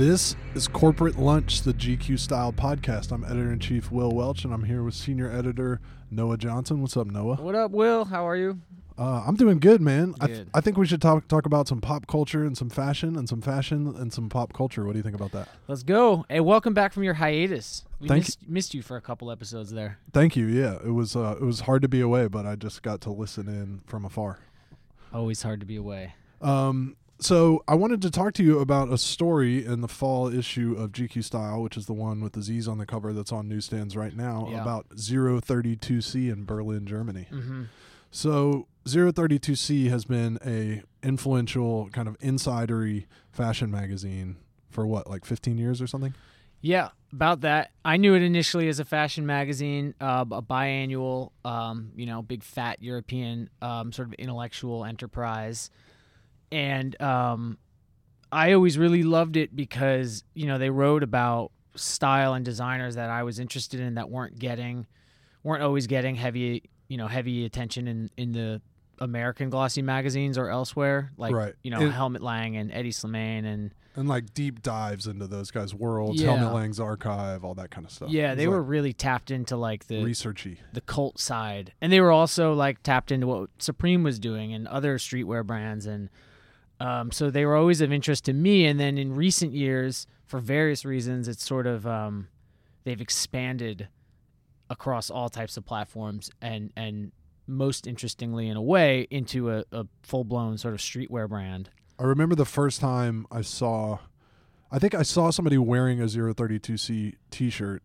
This is Corporate Lunch, the GQ Style podcast. I'm editor in chief Will Welch, and I'm here with senior editor Noah Johnson. What's up, Noah? What up, Will? How are you? Uh, I'm doing good, man. I, th- Good. I think we should talk talk about some pop culture and some fashion and some fashion and some pop culture. What do you think about that? Let's go. Hey, welcome back from your hiatus. We Thank missed, missed you for a couple episodes there. Thank you. Yeah, it was uh, it was hard to be away, but I just got to listen in from afar. Always hard to be away. Um, so I wanted to talk to you about a story in the fall issue of GQ Style, which is the one with the Z's on the cover that's on newsstands right now, Yeah. about 032C in Berlin, Germany. Mm-hmm. So 032C has been a influential kind of insidery fashion magazine for what, like 15 years or something? Yeah, about that. I knew it initially as a fashion magazine, uh, a biannual, um, you know, big fat European um, sort of intellectual enterprise, and um, I always really loved it because you know they wrote about style and designers that I was interested in that weren't getting, weren't always getting heavy, you know, heavy attention in in the American glossy magazines or elsewhere, like Right. you know It- Helmut Lang and Hedi Slimane and And like deep dives into those guys' worlds, Yeah. Helmut Lang's archive, all that kind of stuff. yeah, they was, were really tapped into like the researchy. the cult side and they were also like tapped into what supreme was doing and other streetwear brands and um, so they were always of interest to me and then in recent years for various reasons it's sort of um, they've expanded across all types of platforms and and most interestingly in a way into a, a full-blown sort of streetwear brand I remember the first time I saw, I think I saw somebody wearing a 032C T-shirt,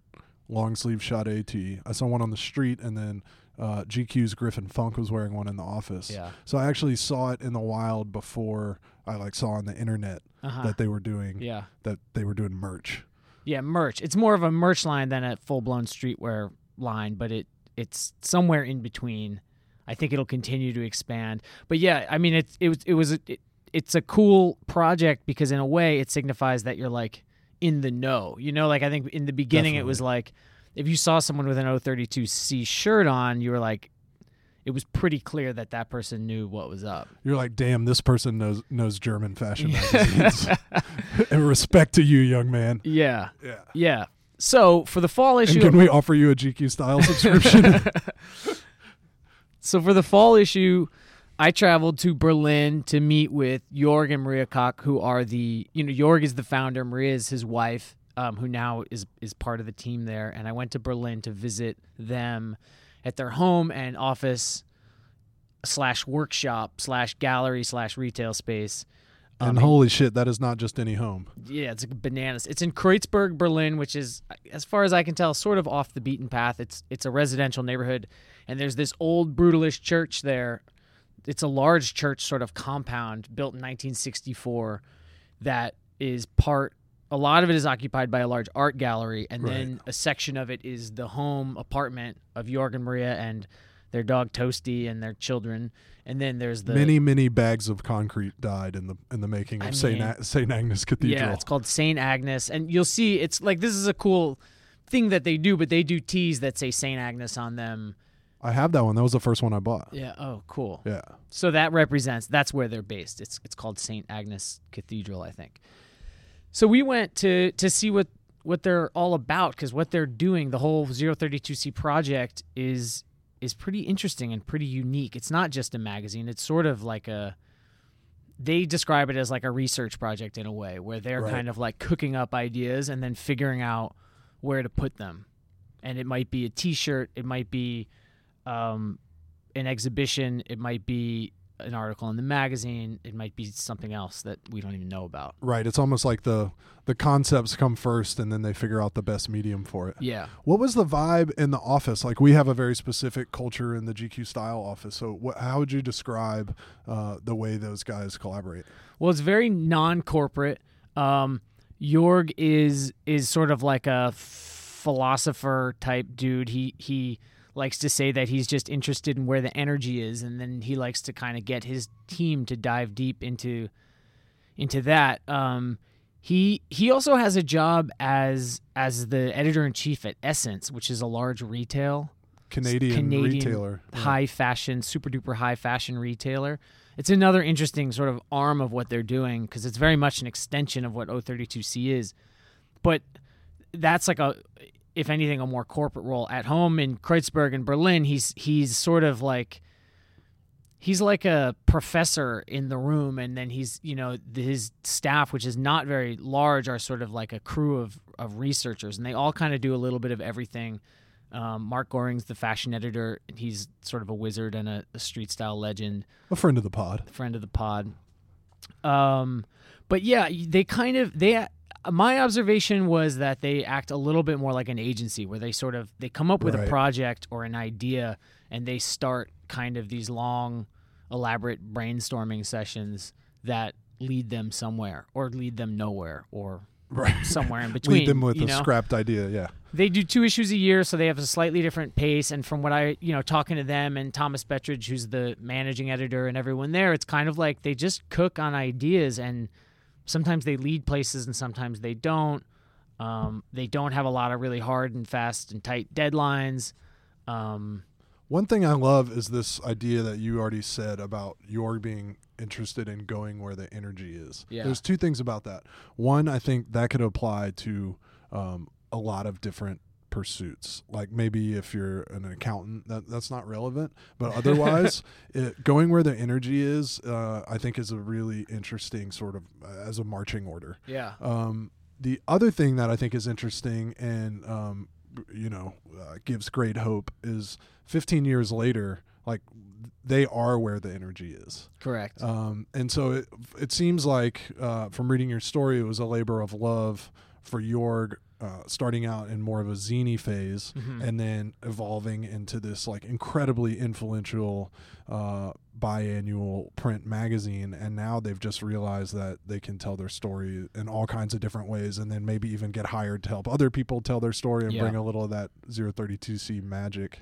long sleeve shot AT. I saw one on the street, and then uh, GQ's Griffin Funk was wearing one in the office. yeah So I actually saw it in the wild before I like saw on the internet uh-huh. that they were doing yeah that they were doing merch. Yeah, merch. It's more of a merch line than a full blown streetwear line, but it it's somewhere in between. I think it'll continue to expand. But yeah, I mean it's it was it was it, it's a cool project because in a way it signifies that you're like in the know. You know, like I think in the beginning it was like if you saw someone with an O32C shirt on, you were like it was pretty clear that that person knew what was up. You're like, damn, this person knows knows German fashion magazines. and respect to you, young man. Yeah. Yeah. Yeah. So, for the fall And issue can we offer you a GQ style subscription? So for the fall issue, I traveled to Berlin to meet with Jorg and Maria Koch, who are the you know Jorg is the founder, Maria is his wife, um, who now is is part of the team there. And I went to Berlin to visit them at their home and office slash workshop slash gallery slash retail space. and holy shit, that is not just any home. Yeah, it's bananas. It's in Kreuzberg, Berlin, which is, as far as I can tell, sort of off the beaten path. It's it's a residential neighborhood, and there's this old brutalist church there. It's a large church, sort of compound built in 1964, that is part. A lot of it is occupied by a large art gallery, and then a section of it is the home apartment of Jorg and Maria and their dog Toasty and their children. And then there's the many, many bags of concrete died in the in the making of I Saint mean- A- Saint Agnes Cathedral. Yeah, it's called Saint Agnes, and you'll see it's like this is a cool thing that they do, but they do teas that say Saint Agnes on them. I have that one. That was the first one I bought. Yeah. Oh, cool. Yeah. So that represents that's where they're based. It's it's called Saint Agnes Cathedral, I think. So we went to to see what what they're all about because what they're doing, the whole 032C project is is pretty interesting and pretty unique. It's not just a magazine. It's sort of like a they describe it as like a research project in a way where they're Right. kind of like cooking up ideas and then figuring out where to put them. And it might be a t-shirt, it might be um, an exhibition, it might be an article in the magazine, it might be something else that we don't even know about. Right. It's almost like the the concepts come first, and then they figure out the best medium for it. Yeah. What was the vibe in the office? Like we have a very specific culture in the GQ style office. So, what, how would you describe uh, the way those guys collaborate? Well, it's very non-corporate. Um, Jorg is is sort of like a philosopher type dude. He he likes to say that he's just interested in where the energy is, and then he likes to kind of get his team to dive deep into into that. Um, he he also has a job as as the editor in chief at SSENSE, which is a large retail Canadian, Canadian retailer. Yeah. high fashion, super duper high fashion retailer. it's another interesting sort of arm of what they're doing because it's very much an extension of what O32C is. But that's like a, if anything, a more corporate role. At home in Kreuzberg and Berlin, he's he's sort of like he's like a professor in the room and then he's you know his staff which is not very large are sort of like a crew of, of researchers and they all kind of do a little bit of everything um, Mark Goehring's the fashion editor he's sort of a wizard and a, a street style legend A friend of the pod. friend of the pod um, but yeah they kind of they my observation was that they act a little bit more like an agency where they sort of they come up with Right. a project or an idea and they start kind of these long elaborate brainstorming sessions that lead them somewhere or lead them nowhere or Right. somewhere in between Lead them with a know? scrapped idea. Yeah. they do two issues a year, so they have a slightly different pace. And from what I, you know, talking to them and Thomas Bettridge, who's the managing editor, and everyone there, it's kind of like they just cook on ideas, and sometimes they lead places, and sometimes they don't. Um, they don't have a lot of really hard and fast and tight deadlines. Um, One thing I love is this idea that you already said about your being interested in going where the energy is. Yeah. There's two things about that. One, I think that could apply to um, a lot of different pursuits. Like maybe if you're an accountant, that that's not relevant. But otherwise, it, going where the energy is, uh, I think, is a really interesting sort of uh, as a marching order. yeah, Um, the other thing that I think is interesting and um, you know uh, gives great hope is 15 years later, like they are where the energy is. correct. Um, and so it it seems like uh, from reading your story, it was a labor of love for Jorg. Uh, starting out in more of a zany phase Mhm. and then evolving into this like incredibly influential uh, biannual print magazine and now they've just realized that they can tell their story in all kinds of different ways and then maybe even get hired to help other people tell their story and Yeah. bring a little of that 032c magic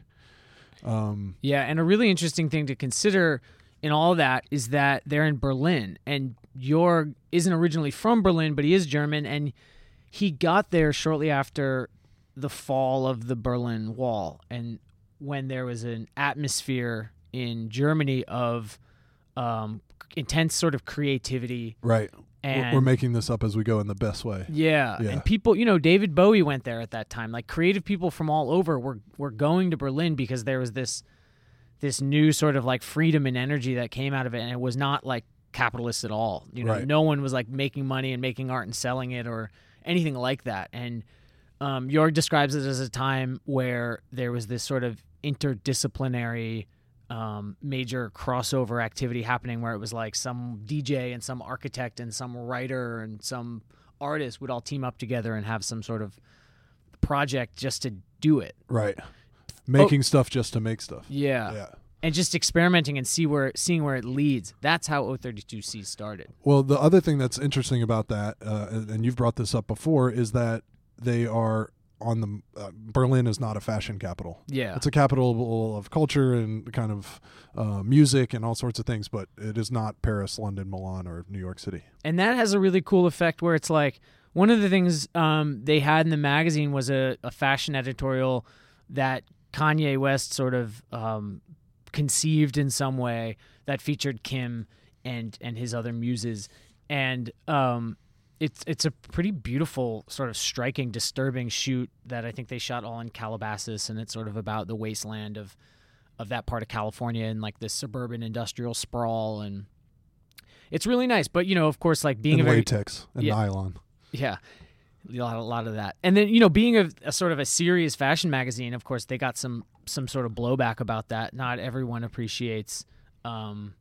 um, Yeah, and a really interesting thing to consider in all that is that they're in Berlin, and Jorg isn't originally from Berlin, but he is German, and he got there shortly after the fall of the Berlin Wall, and when there was an atmosphere in Germany of um, intense sort of creativity right We're- and we're making this up as we go in the best way yeah, Yeah. and people, you know, David Bowie went there at that time. Like creative people from all over were were going to Berlin because there was this this new sort of like freedom and energy that came out of it, and it was not like capitalist at all. You know, Right. no one was like making money and making art and selling it or anything like that. And um, Jorg describes it as a time where there was this sort of interdisciplinary um, major crossover activity happening where it was like some DJ and some architect and some writer and some artist would all team up together and have some sort of project just to do it. right making stuff just to make stuff Yeah. yeah And just experimenting and see where seeing where it leads. That's how O32C started. Well, the other thing that's interesting about that, uh, and you've brought this up before, is that they are on the uh, Berlin is not a fashion capital. Yeah. It's a capital of culture and kind of uh, music and all sorts of things, but it is not Paris, London, Milan, or New York City. and that has a really cool effect where it's like one of the things um, they had in the magazine was a, a fashion editorial that Kanye West sort of um, conceived in some way that featured Kim and and his other muses, and um, it's it's a pretty beautiful, sort of striking, disturbing shoot that I think they shot all in Calabasas, and it's sort of about the wasteland of of that part of California and like this suburban industrial sprawl and. It's really nice, but you know, of course, like being and a very latex and Yeah. nylon. yeah, a lot, a lot of that. And then you know, being a, a sort of a serious fashion magazine, of course, they got some some sort of blowback about that. Not everyone appreciates um,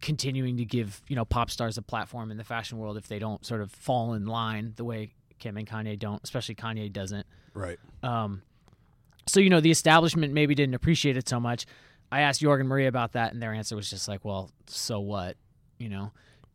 continuing to give you know pop stars a platform in the fashion world if they don't sort of fall in line the way Kim and Kanye don't. Especially Kanye doesn't. Right. Um, so you know, the establishment maybe didn't appreciate it so much. I asked Jorg and Maria about that, and their answer was just like, "Well, so what? You know,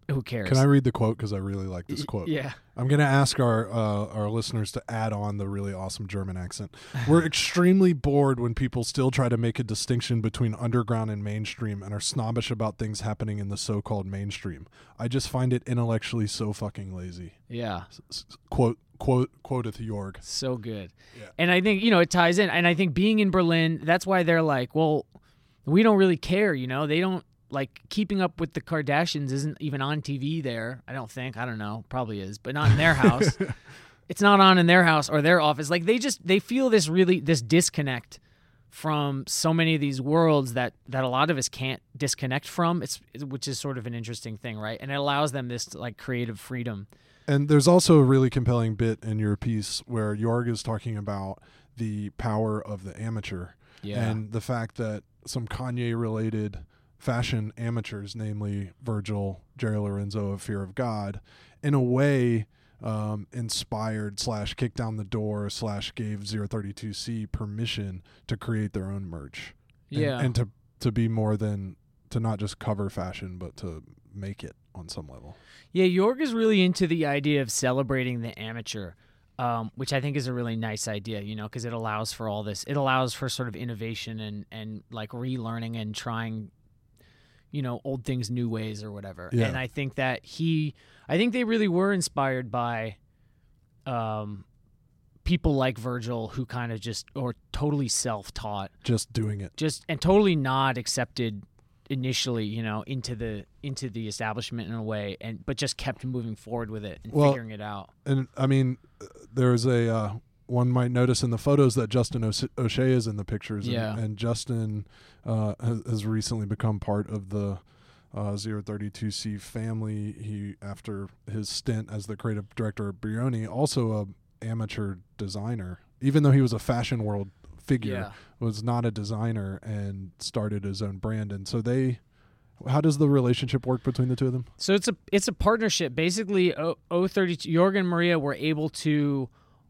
who cares?" Can I read the quote because I really like this quote? Yeah. I'm going to ask our uh, our listeners to add on the really awesome German accent. We're extremely bored when people still try to make a distinction between underground and mainstream and are snobbish about things happening in the so-called mainstream. I just find it intellectually so fucking lazy. Yeah. S- quote quote quoteth Jorg. So good. Yeah. And I think, you know, it ties in. And I think being in Berlin, that's why they're like, well, we don't really care, you know? They don't like keeping up with the Kardashians isn't even on TV there. I don't think. I don't know. Probably is, but not in their house. it's not on in their house or their office. Like they just they feel this really this disconnect from so many of these worlds that that a lot of us can't disconnect from. It's which is sort of an interesting thing, right? And it allows them this like creative freedom. And there's also a really compelling bit in your piece where Jorg is talking about the power of the amateur Yeah. and the fact that some Kanye related fashion amateurs, namely Virgil, Jerry Lorenzo of Fear of God, in a way um, inspired slash kicked down the door slash gave 032C permission to create their own merch. And- yeah. And, to to be more than to not just cover fashion but to make it on some level. Yeah, Jorg is really into the idea of celebrating the amateur, um, which I think is a really nice idea, you know, because it allows for all this. It allows for sort of innovation and, and like relearning and trying, you know, old things new ways or whatever. Yeah. And I think that he, I think they really were inspired by um, people like Virgil who kind of just, or totally self taught Just doing it. just and totally not accepted initially you know into the into the establishment in a way and but just kept moving forward with it and Well, figuring it out And I mean, there's a uh, one might notice in the photos that Justin O'Shea is in the pictures. and- Yeah. And, Justin uh, has, has recently become part of the uh, 032C family. He, after his stint as the creative director of Brioni, also a amateur designer. Even though he was a fashion world figure, yeah was not a designer and started his own brand. And so they. How does the relationship work between the two of them? so it's a it's a partnership basically o, o32 jorgen and maria were able to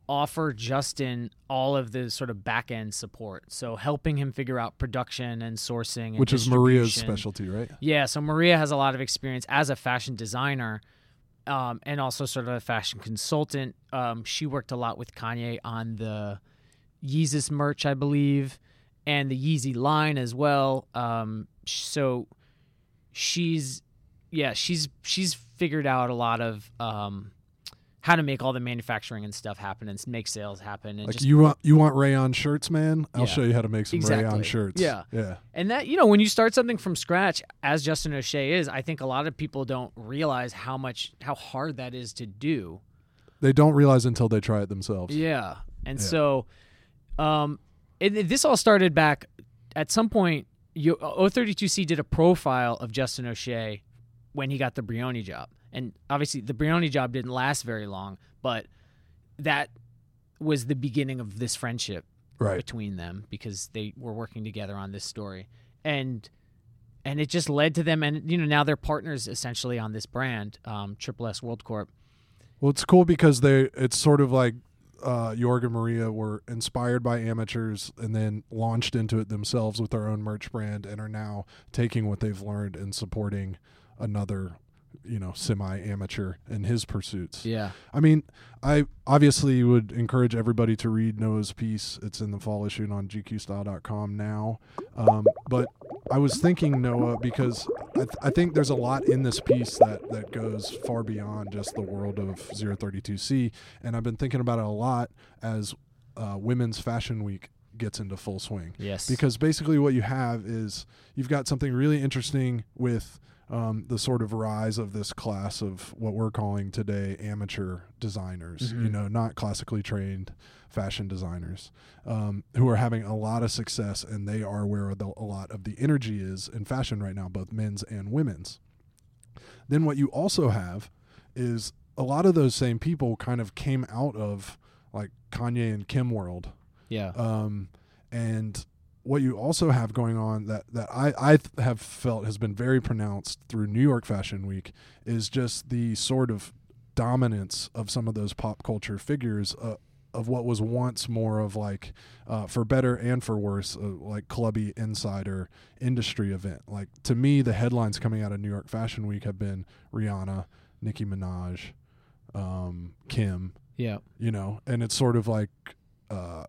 offer justin all of the sort of back end support so helping him figure out production and sourcing and Which is Maria's specialty, right? Yeah, so Maria has a lot of experience as a fashion designer um, and also sort of a fashion consultant. Um, she worked a lot with Kanye on the Yeezus merch, I believe, and the Yeezy line as well. Um, so she's, yeah, she's she's figured out a lot of um, how to make all the manufacturing and stuff happen and make sales happen and Like just you want you want rayon shirts, man? I'll Yeah. show you how to make some rayon shirts. Yeah. yeah. And that, you know, when you start something from scratch, as Justin O'Shea is, I think a lot of people don't realize how much, how hard that is to do. They don't realize until they try it themselves. Yeah. And Yeah. so, um, and this all started back at some point. You, O32C did a profile of Justin O'Shea when he got the Brioni job. And obviously, the Brioni job didn't last very long, but that was the beginning of this friendship Right. between them because they were working together on this story and and it just led to them and you know now they're partners essentially on this brand um triple s world corp Well, it's cool because they it's sort of like uh, Jorg and Maria were inspired by amateurs and then launched into it themselves with their own merch brand and are now taking what they've learned and supporting another, you know, semi-amateur in his pursuits. yeah I mean, I obviously would encourage everybody to read Noah's piece. It's in the fall issue on GQstyle.com now. Um, but I was thinking, Noah, because I, th- I think there's a lot in this piece that, that goes far beyond just the world of 032C. And I've been thinking about it a lot as uh, Women's Fashion Week gets into full swing yes because basically what you have is you've got something really interesting with um, the sort of rise of this class of what we're calling today amateur designers you Mhm. know not classically trained fashion designers um, who are having a lot of success and they are where the, a lot of the energy is in fashion right now both men's and women's. Then what you also have is a lot of those same people kind of came out of like kanye and kim world. Yeah. Um, and what you also have going on that that I I have felt has been very pronounced through New York Fashion Week is just the sort of dominance of some of those pop culture figures. Uh, of what was once more of like, uh, for better and for worse, uh, like clubby insider industry event. Like to me, the headlines coming out of New York Fashion Week have been Rihanna, Nicki Minaj, um, Kim, yeah you know and it's sort of like uh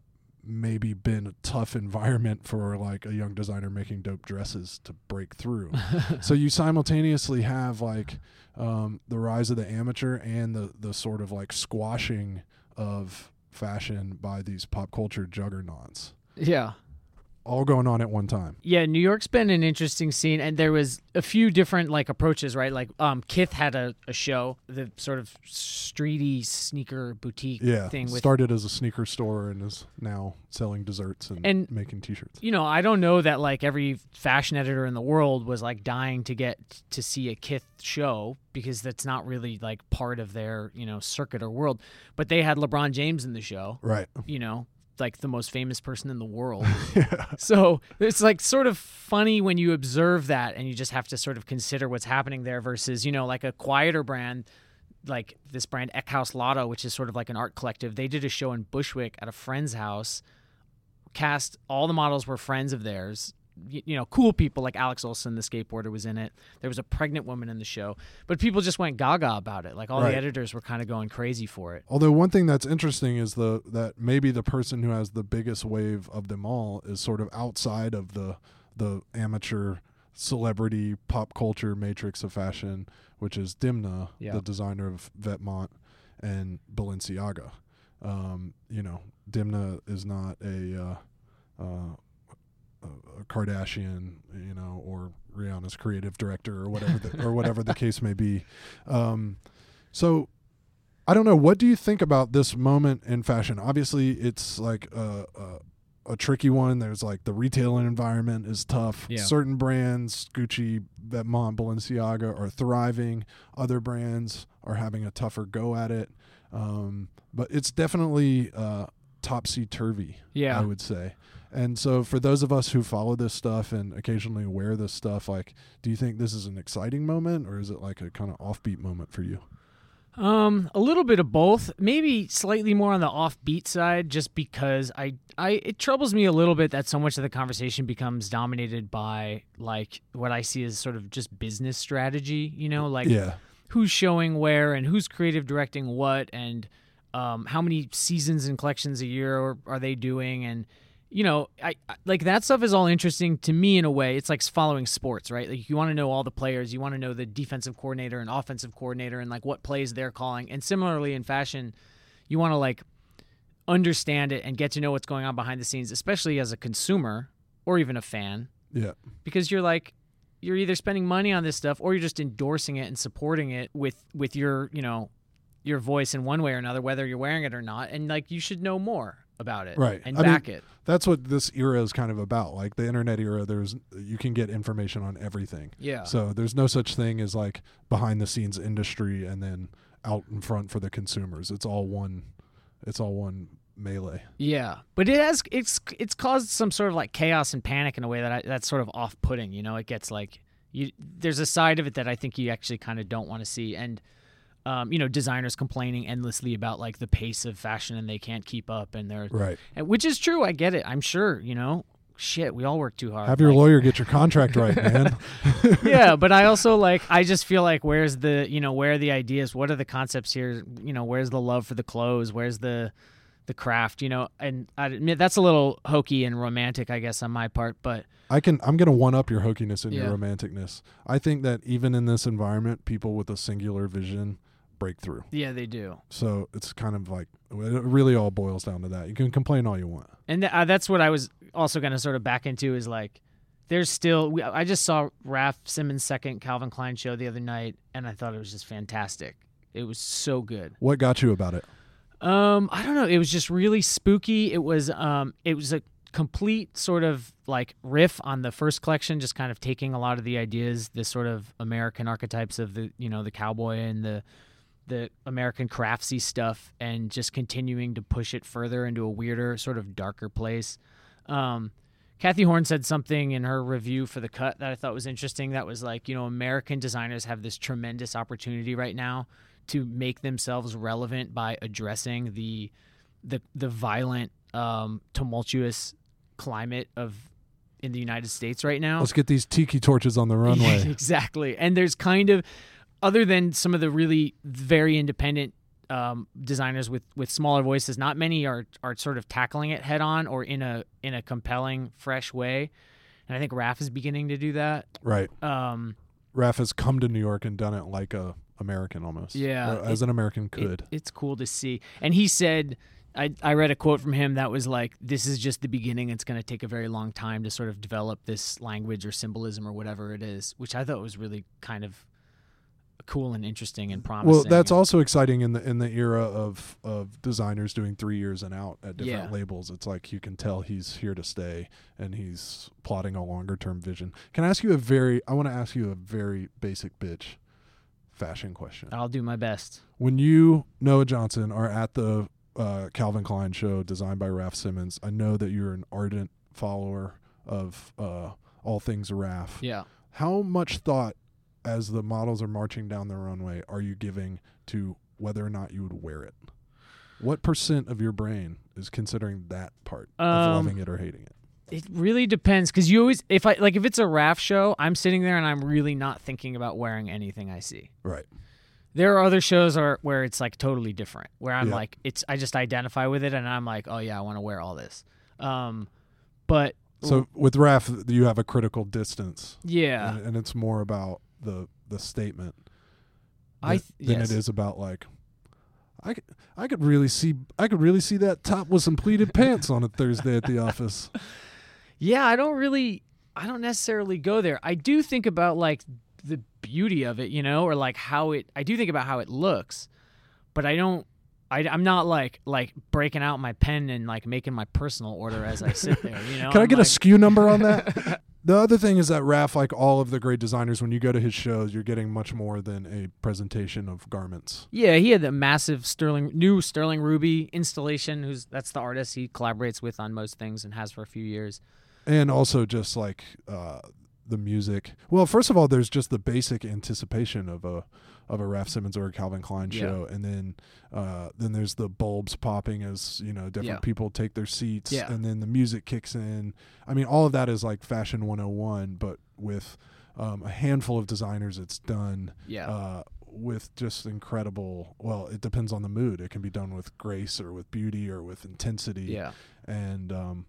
maybe been a tough environment for like a young designer making dope dresses to break through. So you simultaneously have like um the rise of the amateur and the the sort of like squashing of fashion by these pop culture juggernauts. Yeah all going on at one time. Yeah, New York's been an interesting scene, and there was a few different like approaches, right? Like, um, Kith had a, a show, the sort of streety sneaker boutique Yeah, thing with started as a sneaker store and is now selling desserts and, And- making T-shirts. you know, I don't know that like every fashion editor in the world was like dying to get to see a Kith show because that's not really like part of their, you know, circuit or world. But they had LeBron James in the show, Right. you know, like the most famous person in the world. yeah. so it's like sort of funny when you observe that and you just have to sort of consider what's happening there versus, you know, like a quieter brand like this brand Eckhaus Latta, which is sort of like an art collective. They did a show in Bushwick at a friend's house. Cast all the models were friends of theirs. You know, cool people like Alex Olson, the skateboarder, was in it. There was a pregnant woman in the show, but people just went gaga about it. Like all Right. the editors were kind of going crazy for it. Although one thing that's interesting is the that maybe the person who has the biggest wave of them all is sort of outside of the the amateur celebrity pop culture matrix of fashion, which is Demna, Yeah. the designer of Vetements and Balenciaga. Um, you know, Demna is not a uh, uh, a Kardashian, you know, or Rihanna's creative director or whatever the, or whatever the case may be. Um, so I don't know. What do you think about this moment in fashion? Obviously, it's like a, a, a tricky one. There's like the retail environment is tough. Yeah. Certain brands, Gucci, Vetements, Balenciaga, are thriving. Other brands are having a tougher go at it. Um, but it's definitely uh, topsy turvy. Yeah. I would say. And so, for those of us who follow this stuff and occasionally wear this stuff, like, do you think this is an exciting moment, or is it like a kind of offbeat moment for you? Um, a little bit of both. Maybe slightly more on the offbeat side, just because I, I, it troubles me a little bit that so much of the conversation becomes dominated by like what I see as sort of just business strategy. You know, like yeah, who's showing where and who's creative directing what, and um, how many seasons and collections a year are, are they doing, and you know, I, I like that stuff is all interesting to me in a way. It's like following sports, right? Like you want to know all the players, you want to know the defensive coordinator and offensive coordinator and like what plays they're calling. And similarly in fashion, you want to like understand it and get to know what's going on behind the scenes, especially as a consumer or even a fan, yeah. because you're like you're either spending money on this stuff or you're just endorsing it and supporting it with with your, you know, your voice in one way or another whether you're wearing it or not and like you should know more about it Right. and I mean, back it. That's what this era is kind of about. Like the internet era, there's you can get information on everything. Yeah. So there's no such thing as like behind the scenes industry and then out in front for the consumers. It's all one. It's all one melee. Yeah, but it has it's it's caused some sort of like chaos and panic in a way that I, that's sort of off-putting. You know, it gets like you there's a side of it that I think you actually kind of don't want to see, and um, you know, designers complaining endlessly about like the pace of fashion and they can't keep up, and they're Right. and- which is true. I get it. I'm sure. You know, shit, we all work too hard. Have your Like- lawyer get your contract right, man. yeah, but I also like I just feel like where's the you know where are the ideas? What are the concepts here? You know, where's the love for the clothes? Where's the the craft? You know, and I admit that's a little hokey and romantic, I guess, on my part. But I can. I'm gonna one up your hokiness and Yeah. your romanticness. I think that even in this environment, people with a singular vision break through. yeah, they do, So it's kind of like it really all boils down to that. You can complain all you want. and th- uh, that's what I was also going to sort of back into is like. There's still. We, I just saw Raf Simons' second Calvin Klein show the other night, and I thought it was just fantastic. It was so good. What got you about it? Um, I don't know. It was just really spooky. It was um, it was a complete sort of like riff on the first collection, just kind of taking a lot of the ideas, the sort of American archetypes of the you know the cowboy and the the American craftsy stuff, and just continuing to push it further into a weirder, sort of darker place. Um, Cathy Horyn said something in her review for the cut that I thought was interesting. That was like, you know, American designers have this tremendous opportunity right now to make themselves relevant by addressing the the the violent, um, tumultuous climate of in the United States right now. Let's get these tiki torches on the runway. exactly. And there's kind of other than some of the really very independent um, designers with with smaller voices, not many are are sort of tackling it head on or in a in a compelling, fresh way. And I think Raf is beginning to do that. right. Um, Raf has come to New York and done it like a American almost. Yeah, as it- an American it- could. it's cool to see. And he said, I, I read a quote from him that was like, "This is just the beginning. It's going to take a very long time to sort of develop this language or symbolism or whatever it is," which I thought was really kind of cool and interesting and promising. Well, that's also exciting in the in the era of of designers doing three years and out at different Yeah. labels. It's like you can tell he's here to stay and he's plotting a longer term vision. Can I ask you a very? I want to ask you a very basic bitch fashion question. I'll do my best. When you Noah Johnson are at the uh, Calvin Klein show designed by Raf Simons, I know that you're an ardent follower of uh, all things Raf. Yeah. How much thought, as the models are marching down the runway, are you giving to whether or not you would wear it? What percent of your brain is considering that part of Um, loving it or hating it? It really depends because you always, if I like, if it's a Raf show, I'm sitting there and I'm really not thinking about wearing anything I see. Right. There are other shows are, where it's like totally different, where I'm Yeah. like, it's I just identify with it and I'm like, oh yeah, I want to wear all this. Um, but So with Raf, you have a critical distance, yeah, and, and it's more about the the statement I th- th- than yes. it is about like. I could, I could really see I could really see that top with some pleated pants on a Thursday at the office. Yeah, I don't really I don't necessarily go there. I do think about like the beauty of it, you know, or like how it I do think about how it looks, but I don't I, am not like like breaking out my pen and like making my personal order as I sit there. You know, Can I I'm get like, a SKU number on that? the other thing is that Raf, like all of the great designers, when you go to his shows, you're getting much more than a presentation of garments. Yeah, he had the massive Sterling new Sterling Ruby installation. Who's that's the artist he collaborates with on most things and has for a few years. And also just like uh, the music. Well, first of all, there's just the basic anticipation of a of a Raf Simons or a Calvin Klein Yeah. show, and then uh, then there's the bulbs popping as you know different Yeah. people take their seats, Yeah. and then the music kicks in. I mean, all of that is like fashion 101, but with um, a handful of designers, it's done Yeah, uh, with just incredible. Well, it depends on the mood. It can be done with grace or with beauty or with intensity. yeah, and um,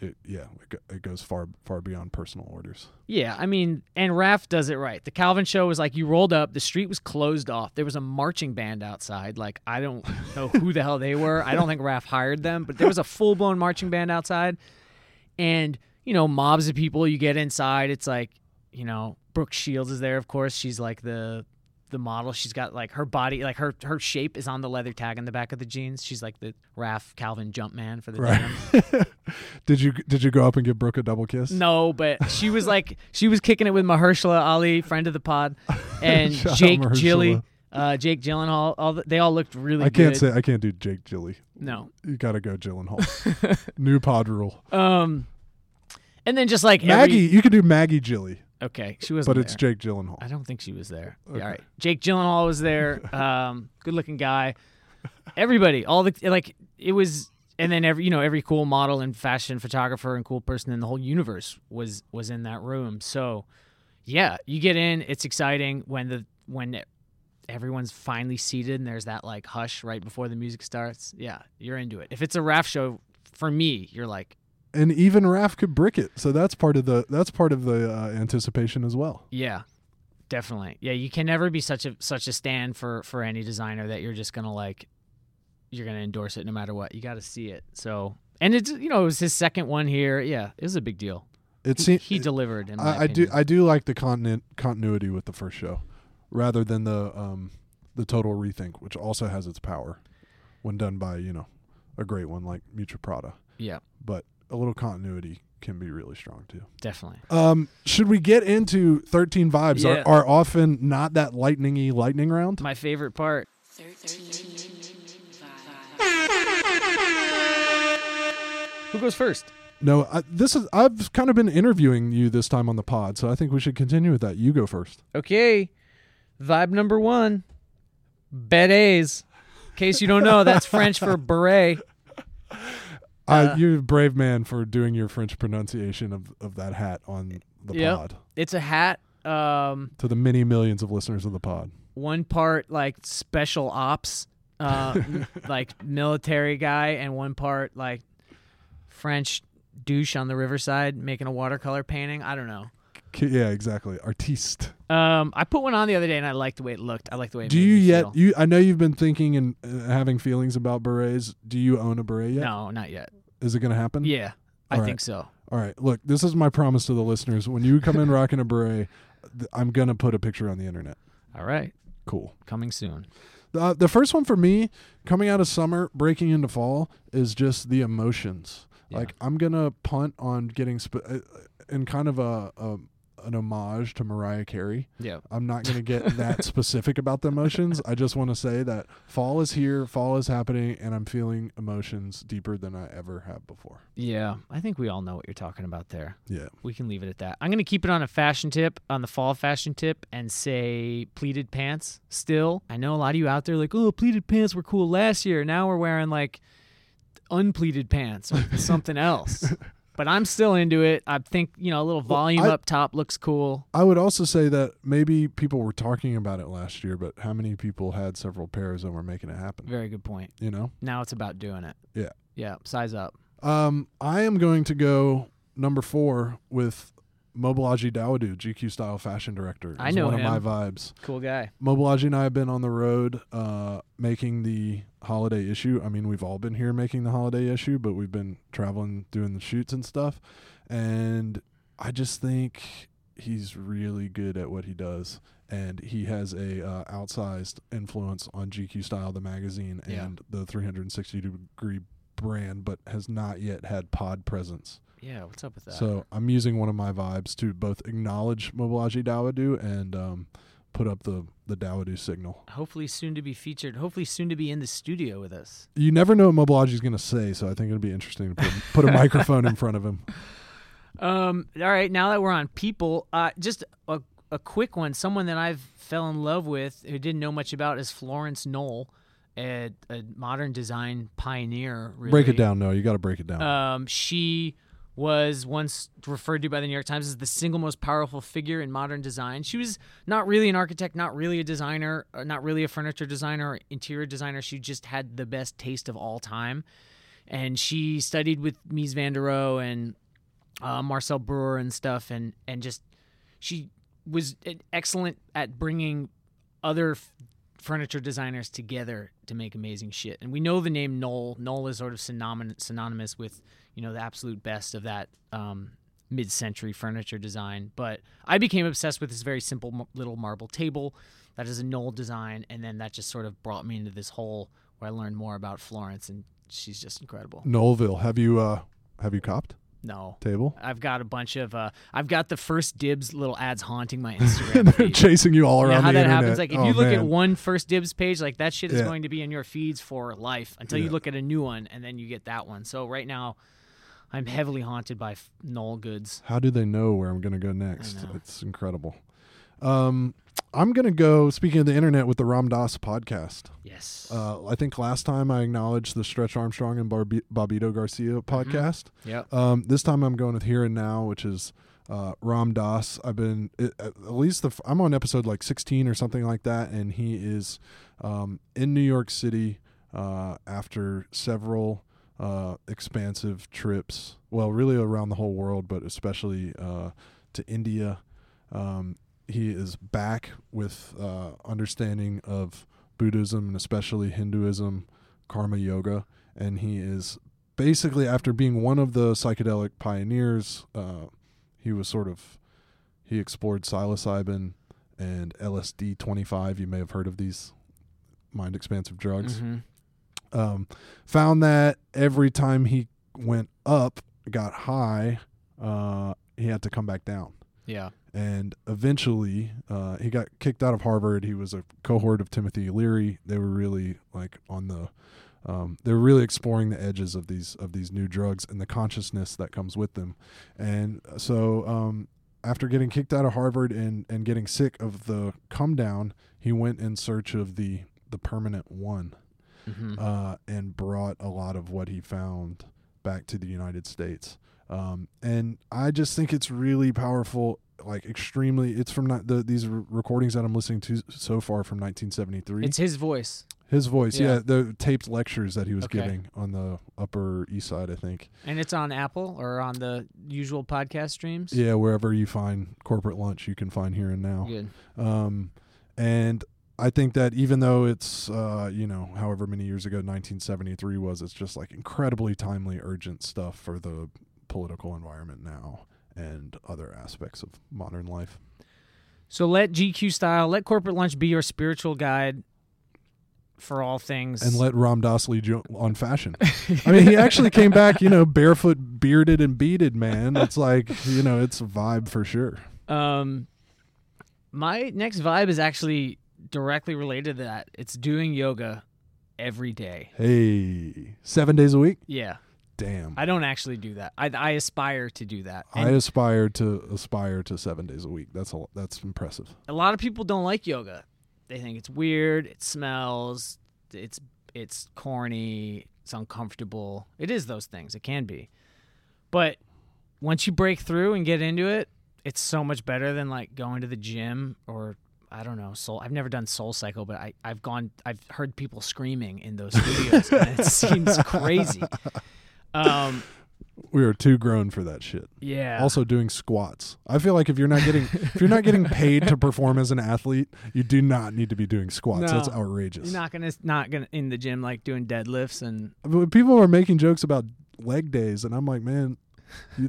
it yeah, it, it goes far far beyond personal orders. yeah. I mean, and Raf does it right. The Calvin show was like you rolled up, the street was closed off. There was a marching band outside. Like I don't know who the hell they were. I don't think Raf hired them, but there was a full blown marching band outside, and you know, mobs of people. You get inside, it's like you know, Brooke Shields is there. Of course, she's like the the model. She's got like her body, like her her shape is on the leather tag in the back of the jeans. She's like the Raf Calvin jump man for the denim. did you did you go up and give Brooke a double kiss? No, but she was like she was kicking it with Mahershala Ali, friend of the pod, and Jake. Gilly, uh, Jake Gyllenhaal. All the, they all looked really. I can't good. say I can't do Jake Gilly. no. You got to go Gyllenhaal. New pod rule. Um, and then just like Maggie, Every, you can do Maggie Gilly, okay, she was. but it's Jake Gyllenhaal. I don't think she was there. Yeah, Okay. all right. Jake Gyllenhaal was there. Um, good looking guy. Everybody, all the like, it was, and then every you know every cool model and fashion photographer and cool person in the whole universe was was in that room. So, yeah, you get in. It's exciting when the when everyone's finally seated and there's that like hush right before the music starts. Yeah, you're into it. If it's a Raf show, for me, you're like, and even Raf could brick it, so that's part of the that's part of the uh, anticipation as well. Yeah, definitely. Yeah, you can never be such a such a stand for for any designer that you're just gonna like you're gonna endorse it no matter what. You got to see it. So and it's you know it was his second one here. Yeah, it was a big deal. It He, seems he delivered. I, I do. I do like the continent continuity with the first show, rather than the um the total rethink, which also has its power when done by you know a great one like Miuccia Prada. yeah, But a little continuity can be really strong too. definitely. Um, should we get into thirteen vibes? Yeah. Are, are often not that lightningy lightning round. My favorite part. 13 Who goes first? No, I, this is I've kind of been interviewing you this time on the pod, so I think we should continue with that. You go first. Okay, vibe number one. Berets. In case you don't know, that's French for beret. Uh, Uh, you're a brave man for doing your French pronunciation of, of that hat on the Yep. pod It's a hat. Um, to the many millions of listeners of the pod. one part like special ops, uh, m- like military guy, and one part like French douche on the riverside making a watercolor painting. I don't know. Yeah, exactly. Artiste. Um, I put one on the other day and I liked the way it looked. I like the way. It Do you yet? feel. You I know you've been thinking and uh, having feelings about berets. Do you own a beret yet? No, not yet. Is it going to happen? Yeah, I All right. think so. All right. Look, this is my promise to the listeners. When you come in rocking a beret, th- I'm going to put a picture on the internet. All right, Cool. coming soon. Uh, the first one for me, coming out of summer, breaking into fall, is just the emotions. Yeah. Like I'm gonna punt on getting sp- uh, in kind of a, a an homage to Mariah Carey. Yeah. I'm not gonna get that specific about the emotions. I just want to say that fall is here, fall is happening, and I'm feeling emotions deeper than I ever have before. Yeah, I think we all know what you're talking about there. Yeah. We can leave it at that. I'm going to keep it on a fashion tip, on the fall fashion tip, and say pleated pants still. I know a lot of you out there like, oh, pleated pants were cool last year. Now we're wearing like unpleated pants or something else. But I'm still into it. I think, you know, a little volume I- up top looks cool. I would also say that maybe people were talking about it last year, but how many people had several pairs and were making it happen? Very good point. You know. Now it's about doing it. Yeah. Yeah, size up. Um, I am going to go number four with Mobolaji Dawodu, GQ style fashion director. I know one him. of my vibes. Cool guy. Mobolaji and I have been on the road uh, making the holiday issue. I mean, we've all been here making the holiday issue, but we've been traveling doing the shoots and stuff. And I just think he's really good at what he does. And he has a uh, outsized influence on GQ Style, the magazine, Yeah. and the 360 degree brand, but has not yet had pod presence. Yeah, what's up with that? So I'm using one of my vibes to both acknowledge Mobolaji Dawodu and um, put up the the Dawodu signal. hopefully soon to be featured. Hopefully soon to be in the studio with us. You never know what Mobolaji's going to say, so I think it'll be interesting to put, put a microphone in front of him. Um, all right, now that we're on people, uh, just a, a quick one. Someone that I've fell in love with who didn't know much about is Florence Knoll, a, a modern design pioneer. Really. Break it down. No, you got to break it down. Um, she was once referred to by the New York Times as the single most powerful figure in modern design. She was not really an architect, not really a designer, uh, not really a furniture designer or interior designer. She just had the best taste of all time. And she studied with Mies van der Rohe and uh, Marcel Breuer and stuff, and and just she was excellent at bringing other f- furniture designers together to make amazing shit. And we know the name Knoll. Knoll is sort of synonymous with you know the absolute best of that um, mid-century furniture design. But I became obsessed with this very simple m- little marble table that is a Knoll design, and then that just sort of brought me into this hole where I learned more about Florence, and she's just incredible. Knowleville, have you uh, have you copped No. table? I've got a bunch of uh, I've got the first dibs little ads haunting my Instagram They're feed. chasing you all You know around how that internet. happens? Like if Oh, you look at one first dibs page, like that shit is Yeah. going to be in your feeds for life until you look at a new one, and then you get that one. So right now, I'm heavily haunted by f- Knoll goods. How do they know where I'm going to go next? It's incredible. Um, I'm going to go. Speaking of the internet, with the Ram Dass podcast. Yes. Uh, I think last time I acknowledged the Stretch Armstrong and Barbi- Bobbito Garcia podcast. yep. Um, this time I'm going with Here and Now, which is uh, Ram Dass. I've been at at least the f- I'm on episode like 16 or something like that, and he is um, in New York City uh, after several uh, expansive trips. Well, really around the whole world, but especially uh, to India. Um, he is back with uh, understanding of Buddhism and especially Hinduism, karma yoga, and he is basically after being one of the psychedelic pioneers, uh, he was sort of he explored psilocybin and LSD twenty five. You may have heard of these mind expansive drugs. Mhm. Um, found that every time he went up, got high, uh, he had to come back down Yeah. and eventually uh, he got kicked out of Harvard. He was a cohort of Timothy Leary. They were really like on the um, they were really exploring the edges of these of these new drugs and the consciousness that comes with them. And so um, after getting kicked out of Harvard and and getting sick of the come down, he went in search of the the permanent one hmm uh, and brought a lot of what he found back to the United States. Um, and I just think it's really powerful, like extremely. It's from not the, these recordings that I'm listening to so far from 1973. It's his voice. His voice, Yeah. yeah. the taped lectures that he was Okay. giving on the Upper East Side, I think. And it's on Apple or on the usual podcast streams. Yeah, wherever you find corporate lunch, you can find here and now. Good. Um, and I think that even though it's, uh, you know, however many years ago 1973 was, it's just like incredibly timely, urgent stuff for the political environment now and other aspects of modern life. So let GQ style, let corporate lunch be your spiritual guide for all things. And let Ram Dass lead you on fashion. I mean, he actually came back, you know, barefoot, bearded, and beaded, man. It's like, you know, it's a vibe for sure. Um, my next vibe is actually directly related to that. It's doing yoga every day. Hey, seven days a week? Yeah, Damn. I don't actually do that. I, I aspire to do that. I aspire to aspire to seven days a week. That's a, that's impressive. a lot of people don't like yoga. They think it's weird. It smells. It's it's corny. It's uncomfortable. It is those things. It can be, but once you break through and get into it, it's so much better than like going to the gym or I don't know soul. I've never done Soul Cycle, but I I've gone. I've heard people screaming in those studios, and it seems crazy. Um. We are too grown for that shit. Yeah. Also doing squats. I feel like if you're not getting if you're not getting paid to perform as an athlete, you do not need to be doing squats. No. That's outrageous. you're not gonna not gonna in the gym like doing deadlifts and But people are making jokes about leg days, and I'm like, man,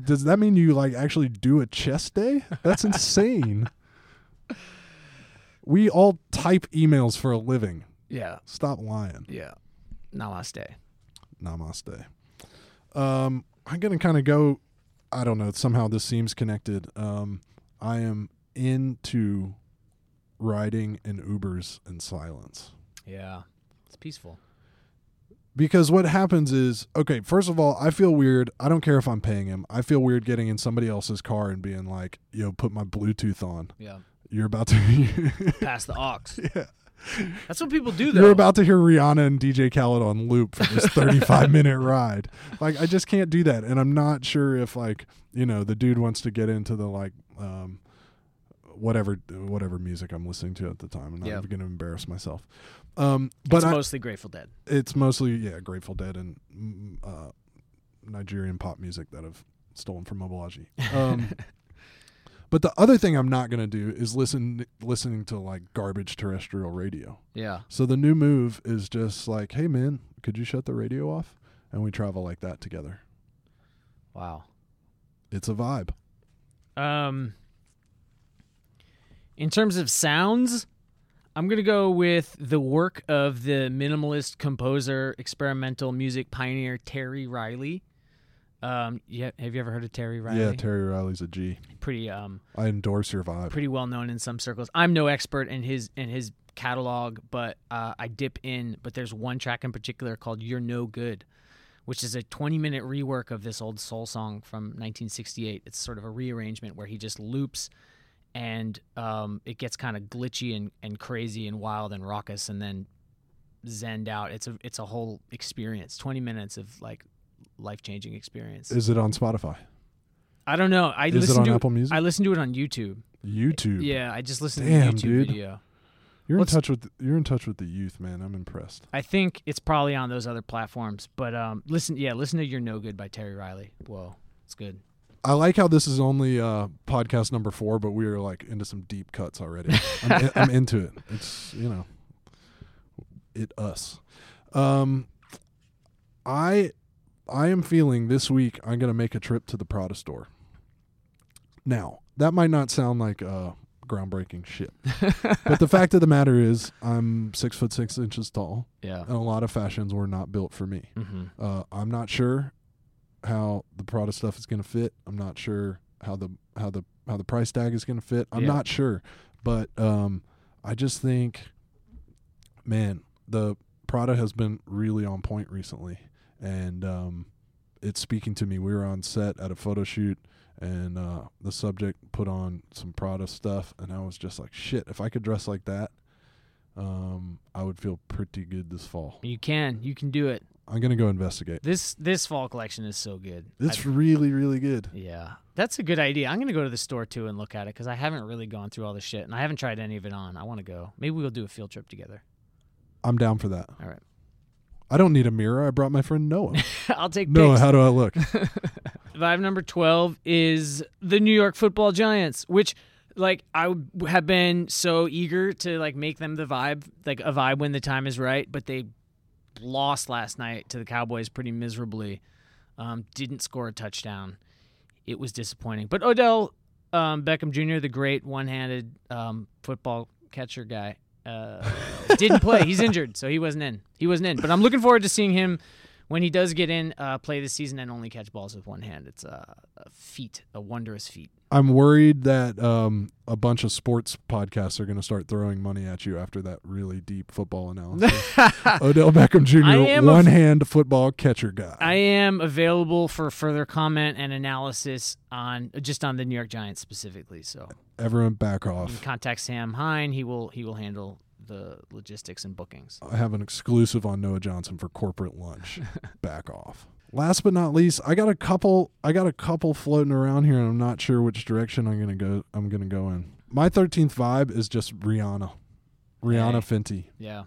does that mean you like actually do a chest day? That's insane. We all type emails for a living. yeah Stop lying. yeah. Namaste. Namaste. Um, I'm gonna kind of go. I don't know. Somehow this seems connected. Um, I am into riding in Ubers in silence. Yeah. It's peaceful. Because what happens is, okay, first of all, I feel weird. I don't care if I'm paying him. I feel weird getting in somebody else's car and being like, yo, put my Bluetooth on. Yeah. You're about to Pass the aux. Yeah. That's what people do though. You're about to hear Rihanna and DJ Khaled on loop for this 35 minute ride. Like I just can't do that and I'm not sure if like, you know, the dude wants to get into the like um whatever whatever music I'm listening to at the time. I'm not even going to embarrass myself. Um but it's I, mostly Grateful Dead. it's mostly yeah, Grateful Dead and mm, uh, Nigerian pop music that I've stolen from Mobolaji. Um, but the other thing I'm not gonna do is listen listening to like garbage terrestrial radio. Yeah. So the new move is just like, hey man, could you shut the radio off? And we travel like that together. Wow. It's a vibe. Um in terms of sounds, I'm going to go with the work of the minimalist composer, experimental music pioneer Terry Riley. Um yeah, have you ever heard of Terry Riley? Yeah, Terry Riley's a G. pretty um I endorse your vibe. pretty well known in some circles. I'm no expert in his in his catalog, but uh, I dip in. But there's one track in particular called "You're No Good," which is a 20 minute rework of this old soul song from 1968. It's sort of a rearrangement where he just loops, and um, it gets kind of glitchy and, and crazy and wild and raucous, and then zenned out. It's a it's a whole experience. 20 minutes of like life changing experience. Is it on Spotify? I don't know. I Is it on to Apple Music? I listened to it on YouTube. YouTube. Yeah, I just listened Damn, to the YouTube dude. video. You're What's- in touch with you're in touch with the youth, man. I'm impressed. I think it's probably on those other platforms. But um, listen, yeah, listen to "You're No Good" by Terry Riley. Whoa, it's good. I like how this is only uh, podcast number four, but we are like into some deep cuts already. I'm, I'm into it. It's you know, it us. Um, I I am feeling this week. I'm gonna make a trip to the Prada store. Now that might not sound like uh, groundbreaking shit, but the fact of the matter is, I'm six foot six inches tall, Yeah. and a lot of fashions were not built for me. Mm-hmm. Uh, I'm not sure how the Prada stuff is going to fit. I'm not sure how the how the how the price tag is going to fit. I'm Yeah. not sure, but um, I just think, man, the Prada has been really on point recently, and um, it's speaking to me. We were on set at a photo shoot. And uh, the subject put on some Prada stuff, and I was just like, "Shit! If I could dress like that, um, I would feel pretty good this fall." You can, you can do it. I'm gonna go investigate. This this fall collection is so good. It's I- really, really good. yeah, that's a good idea. I'm gonna go to the store too and look at it because I haven't really gone through all the shit and I haven't tried any of it on. I want to go. Maybe we'll do a field trip together. I'm down for that. All right. I don't need a mirror. I brought my friend Noah. I'll take Noah, picks. how do I look? Vibe number 12 is the New York Football Giants, which like I have been so eager to like make them the vibe, like a vibe when the time is right, but they lost last night to the Cowboys pretty miserably. Um, didn't score a touchdown. It was disappointing. But Odell um, Beckham Jr., the great one-handed um, football catcher guy, uh, didn't play. He's injured, so he wasn't in. He wasn't in. But I'm looking forward to seeing him when he does get in, uh, play this season and only catch balls with one hand. It's a, a feat, a wondrous feat. I'm worried that um, a bunch of sports podcasts are going to start throwing money at you after that really deep football analysis. Odell Beckham Jr., am a- one hand football catcher guy. I am available for further comment and analysis on just on the New York Giants specifically. So Everyone back off. contact Sam Hine. He will he will handle the logistics and bookings. I have an exclusive on Noah Johnson for corporate lunch. back off. Last but not least, I got a couple. I got a couple floating around here, and I'm not sure which direction I'm gonna go. I'm gonna go in. My 13th vibe is just Rihanna, Rihanna Fenty. Yeah.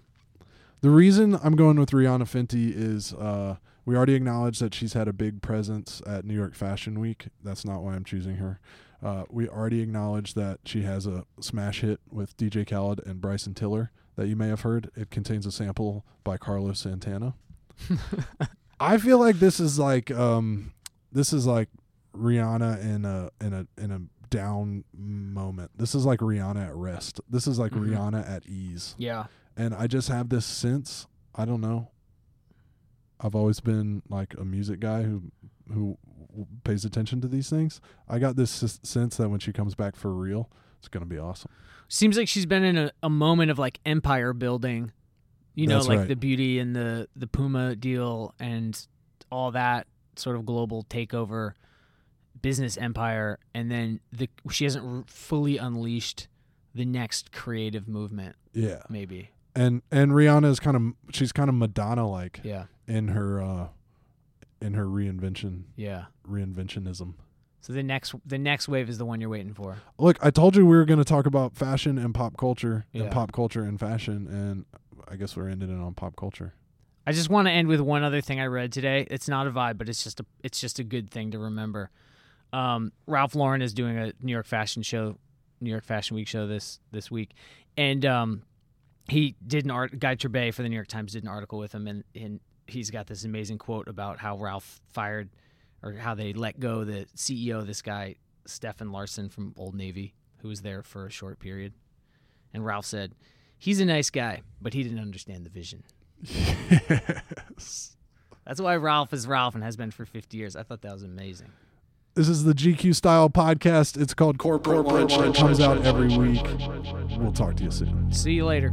The reason I'm going with Rihanna Fenty is uh, we already acknowledged that she's had a big presence at New York Fashion Week. That's not why I'm choosing her. Uh, we already acknowledged that she has a smash hit with DJ Khaled and Bryson Tiller that you may have heard. It contains a sample by Carlos Santana. I feel like this is like um, this is like Rihanna in a in a in a down moment. This is like Rihanna at rest. This is like Mhm. Rihanna at ease Yeah. and I just have this sense. I don't know. I've always been like a music guy who who pays attention to these things. I got this sense that when she comes back for real, it's gonna be awesome. Seems like she's been in a, a moment of like empire building. You know, That's like right. the beauty and the the Puma deal and all that sort of global takeover business empire and then the she hasn't fully unleashed the next creative movement Yeah, maybe. and and Rihanna is kind of she's kind of Madonna like Yeah. in her uh in her reinvention Yeah. reinventionism. So the next the next wave is the one you're waiting for. Look, I told you we were going to talk about fashion and pop culture Yeah. and pop culture and fashion, and I guess we're ending it on pop culture. I just want to end with one other thing I read today. It's not a vibe, but it's just a it's just a good thing to remember. Um, Ralph Lauren is doing a New York Fashion Show, New York Fashion Week show this this week, and um, he did an art. Guy Trebay for the New York Times did an article with him, and, and he's got this amazing quote about how Ralph fired or how they let go the CEO, of this guy Stefan Larsson from Old Navy, who was there for a short period, and Ralph said, "He's a nice guy, but he didn't understand the vision." yes. That's why Ralph is Ralph and has been for 50 years. I thought that was amazing. This is the GQ Style podcast. It's called Corporate, Lunch. It comes out every week. We'll talk to you soon. See you later.